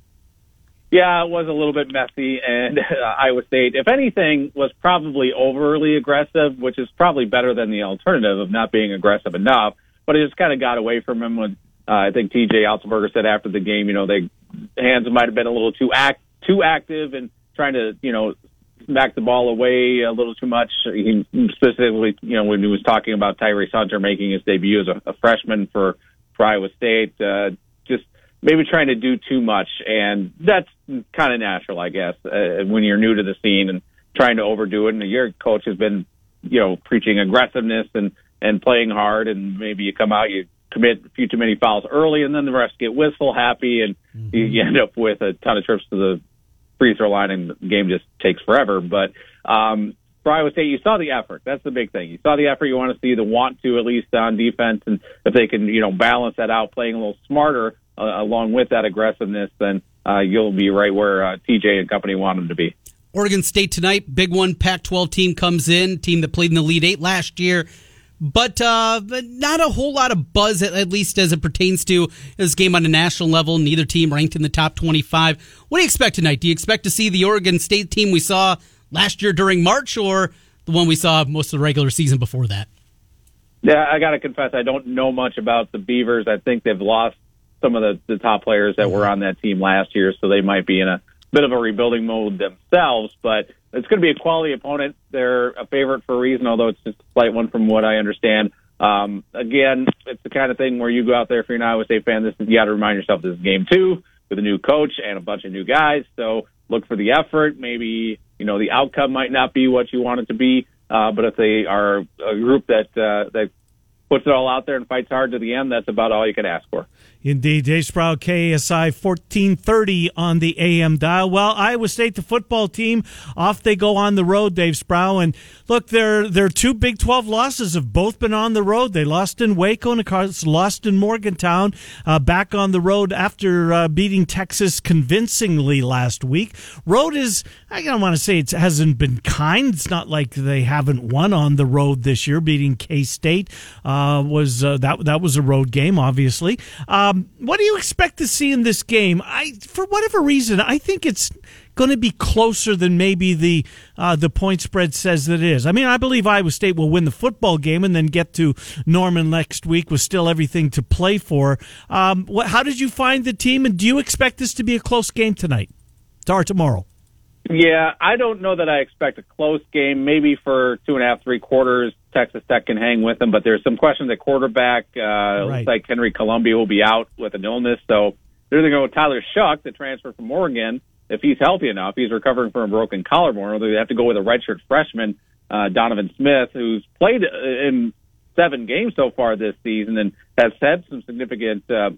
Yeah, it was a little bit messy, and uh, Iowa State, if anything, was probably overly aggressive, which is probably better than the alternative of not being aggressive enough. But it just kind of got away from him when uh, I think T.J. Otzelberger said after the game, you know, they hands might have been a little too act too active and trying to, you know, smack the ball away a little too much. He specifically, you know, when he was talking about Tyrese Hunter making his debut as a, a freshman for, for Iowa State, uh, maybe trying to do too much, and that's kind of natural, I guess, uh, when you're new to the scene and trying to overdo it. And your coach has been, you know, preaching aggressiveness and and playing hard, and maybe you come out, you commit a few too many fouls early, and then the refs get whistle happy, and you, you end up with a ton of trips to the free throw line, and the game just takes forever. But um, for Iowa State, you saw the effort. That's the big thing. You saw the effort. You want to see the want to at least on defense, and if they can, you know, balance that out, playing a little smarter along with that aggressiveness, then uh, you'll be right where uh, TJ and company want them to be. Oregon State tonight, big one. Pac-12 team comes in, team that played in the Elite Eight last year, but uh, not a whole lot of buzz, at, at least as it pertains to this game on a national level. Neither team ranked in the top 25. What do you expect tonight? Do you expect to see the Oregon State team we saw last year during March, or the one we saw most of the regular season before that? Yeah, I got to confess, I don't know much about the Beavers. I think they've lost some of the, the top players that were on that team last year, so they might be in a bit of a rebuilding mode themselves. But it's going to be a quality opponent. They're a favorite for a reason, although it's just a slight one from what I understand. Um, again, it's the kind of thing where you go out there if you're an Iowa State fan. This is, you got to remind yourself this is game two with a new coach and a bunch of new guys. So look for the effort. Maybe you know the outcome might not be what you want it to be, uh, but if they are a group that uh, that puts it all out there and fights hard to the end, that's about all you can ask for. Indeed, Dave Sprau, KASI 1430 on the AM dial. Well, Iowa State, the football team, off they go on the road, Dave Sprau. And look, their, their two Big 12 losses have both been on the road. They lost in Waco and, of course, lost in Morgantown, uh, back on the road after uh, beating Texas convincingly last week. Road is, I don't want to say it hasn't been kind. It's not like they haven't won on the road this year. Beating K State uh, was uh, that that was a road game, obviously. Um, what do you expect to see in this game? I, for whatever reason, I think it's going to be closer than maybe the uh, the point spread says that it is. I mean, I believe Iowa State will win the football game and then get to Norman next week with still everything to play for. Um, what, how did you find the team, and do you expect this to be a close game tonight or tomorrow? Yeah, I don't know that I expect a close game. Maybe for two and a half, three quarters, Texas Tech can hang with them. But there's some questions at quarterback. Uh, Right. Looks like Henry Colombi will be out with an illness. So they're going to go with Tyler Shough, the transfer from Oregon. If he's healthy enough, he's recovering from a broken collarbone. They have to go with a redshirt freshman, uh, Donovan Smith, who's played uh, in seven games so far this season and has had some significant, uh,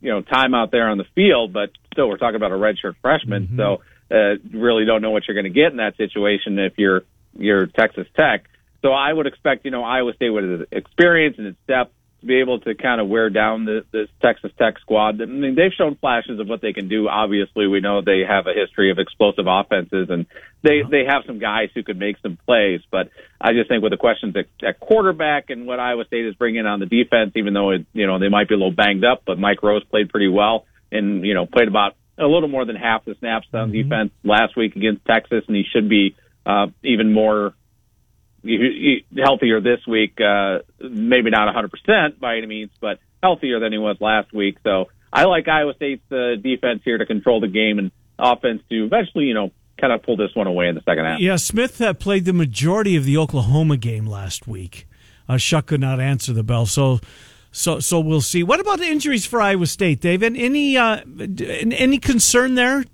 you know, time out there on the field. But still, we're talking about a redshirt freshman. So uh, really don't know what you're going to get in that situation if you're you're Texas Tech. So I would expect you know Iowa State with its experience and its depth to be able to kind of wear down the, this Texas Tech squad. I mean, they've shown flashes of what they can do. Obviously, we know they have a history of explosive offenses, and they they have some guys who could make some plays. But I just think with the questions at, at quarterback and what Iowa State is bringing on the defense, even though it, you know they might be a little banged up, but Mike Rose played pretty well and you know played about a little more than half the snaps on defense last week against Texas, and he should be uh, even more healthier this week. Uh, maybe not 100% by any means, but healthier than he was last week. So I like Iowa State's uh, defense here to control the game and offense to eventually, you know, kind of pull this one away in the second half. Yeah, Smith uh, played the majority of the Oklahoma game last week. Uh, Shough could not answer the bell, so so so we'll see. What about the injuries for Iowa State, Dave? And any uh, any concern there?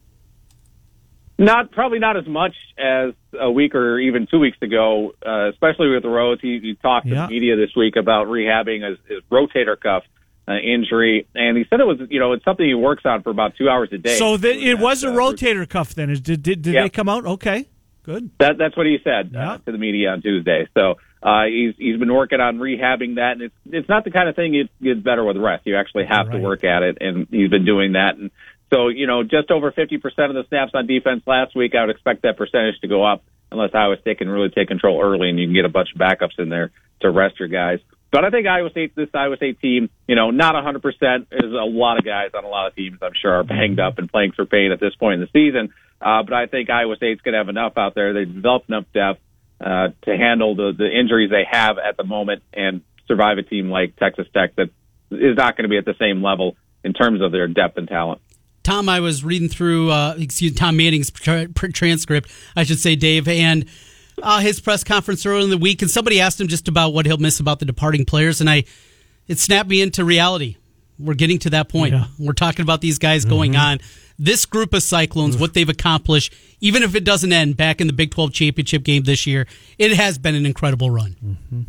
Not probably not as much as a week or even two weeks ago, uh, especially with Rose. He, he talked to the media this week about rehabbing his, his rotator cuff. uh, injury, and he said it was you know it's something he works on for about two hours a day. So the, it was a Uh, rotator cuff then. Did, did, did Yeah. they come out? Okay, good. That, that's what he said Yeah. uh, to the media on Tuesday. So uh, he's he's been working on rehabbing that, and it's it's not the kind of thing it gets better with rest. You actually have Right. to work at it, and he's been doing that. And so you know, just over fifty percent of the snaps on defense last week. I would expect that percentage to go up unless Iowa State can really take control early, and you can get a bunch of backups in there to rest your guys. But I think Iowa State, this Iowa State team, you know, not 100% is a lot of guys on a lot of teams, I'm sure, are banged up and playing for pain at this point in the season. Uh, but I think Iowa State's going to have enough out there. They've developed enough depth uh, to handle the, the injuries they have at the moment and survive a team like Texas Tech that is not going to be at the same level in terms of their depth and talent. Tom, I was reading through uh, excuse Tom Manning's tra- transcript, I should say, Dave, and uh, his press conference earlier in the week, and somebody asked him just about what he'll miss about the departing players, and I it snapped me into reality. We're getting to that point. Yeah. We're talking about these guys going on. This group of Cyclones, what they've accomplished, even if it doesn't end back in the Big 12 championship game this year, it has been an incredible run.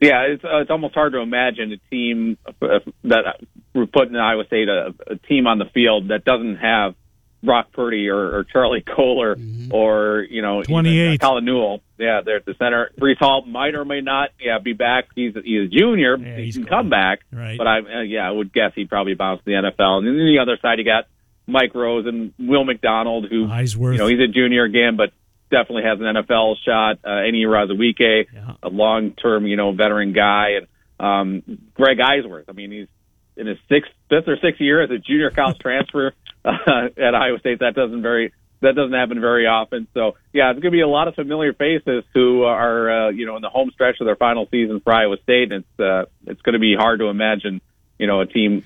Yeah, it's uh, it's almost hard to imagine a team uh, that we're putting in Iowa State a, a team on the field that doesn't have Brock Purdy or, or Charlie Kolar or you know uh, 28. Colin Newell. Yeah, they're at the center. Breece Hall might or may not yeah be back. He's he's a junior. Yeah, he can gone. come back. Right. But I uh, yeah I would guess he'd probably bounce to the NFL. And then the other side you got Mike Rose and Will McDonald who Eisworth. you know he's a junior again, but definitely has an NFL shot. Uh, Enyi Uwazurike, Yeah. a long term, you know, veteran guy, and um, Greg Eisworth. I mean, he's in his sixth, fifth or sixth year as a junior college transfer uh, at Iowa State. That doesn't very that doesn't happen very often. So yeah, it's going to be a lot of familiar faces who are uh, you know in the home stretch of their final season for Iowa State, and it's uh, it's going to be hard to imagine you know a team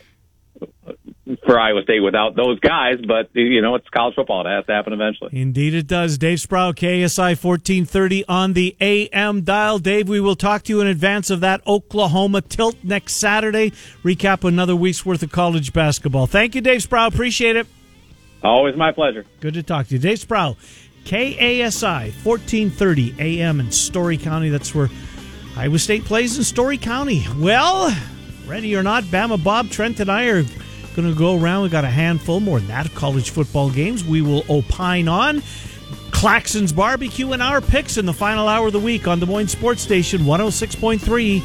for Iowa State without those guys. But you know, it's college football; it has to happen eventually. Indeed, it does. Dave Sprau, KASI 1430 on the AM dial. Dave, we will talk to you in advance of that Oklahoma tilt next Saturday. Recap another week's worth of college basketball. Thank you, Dave Sprau. Appreciate it. Always my pleasure. Good to talk to you. Dave Sprau, KASI 1430 AM in Story County. That's where Iowa State plays in Story County. Well, ready or not, Bama Bob, Trent, and I are going to go around. we got a handful more than that college football games we will opine on. Claxon's Barbecue and our picks in the final hour of the week on Des Moines Sports Station 106.3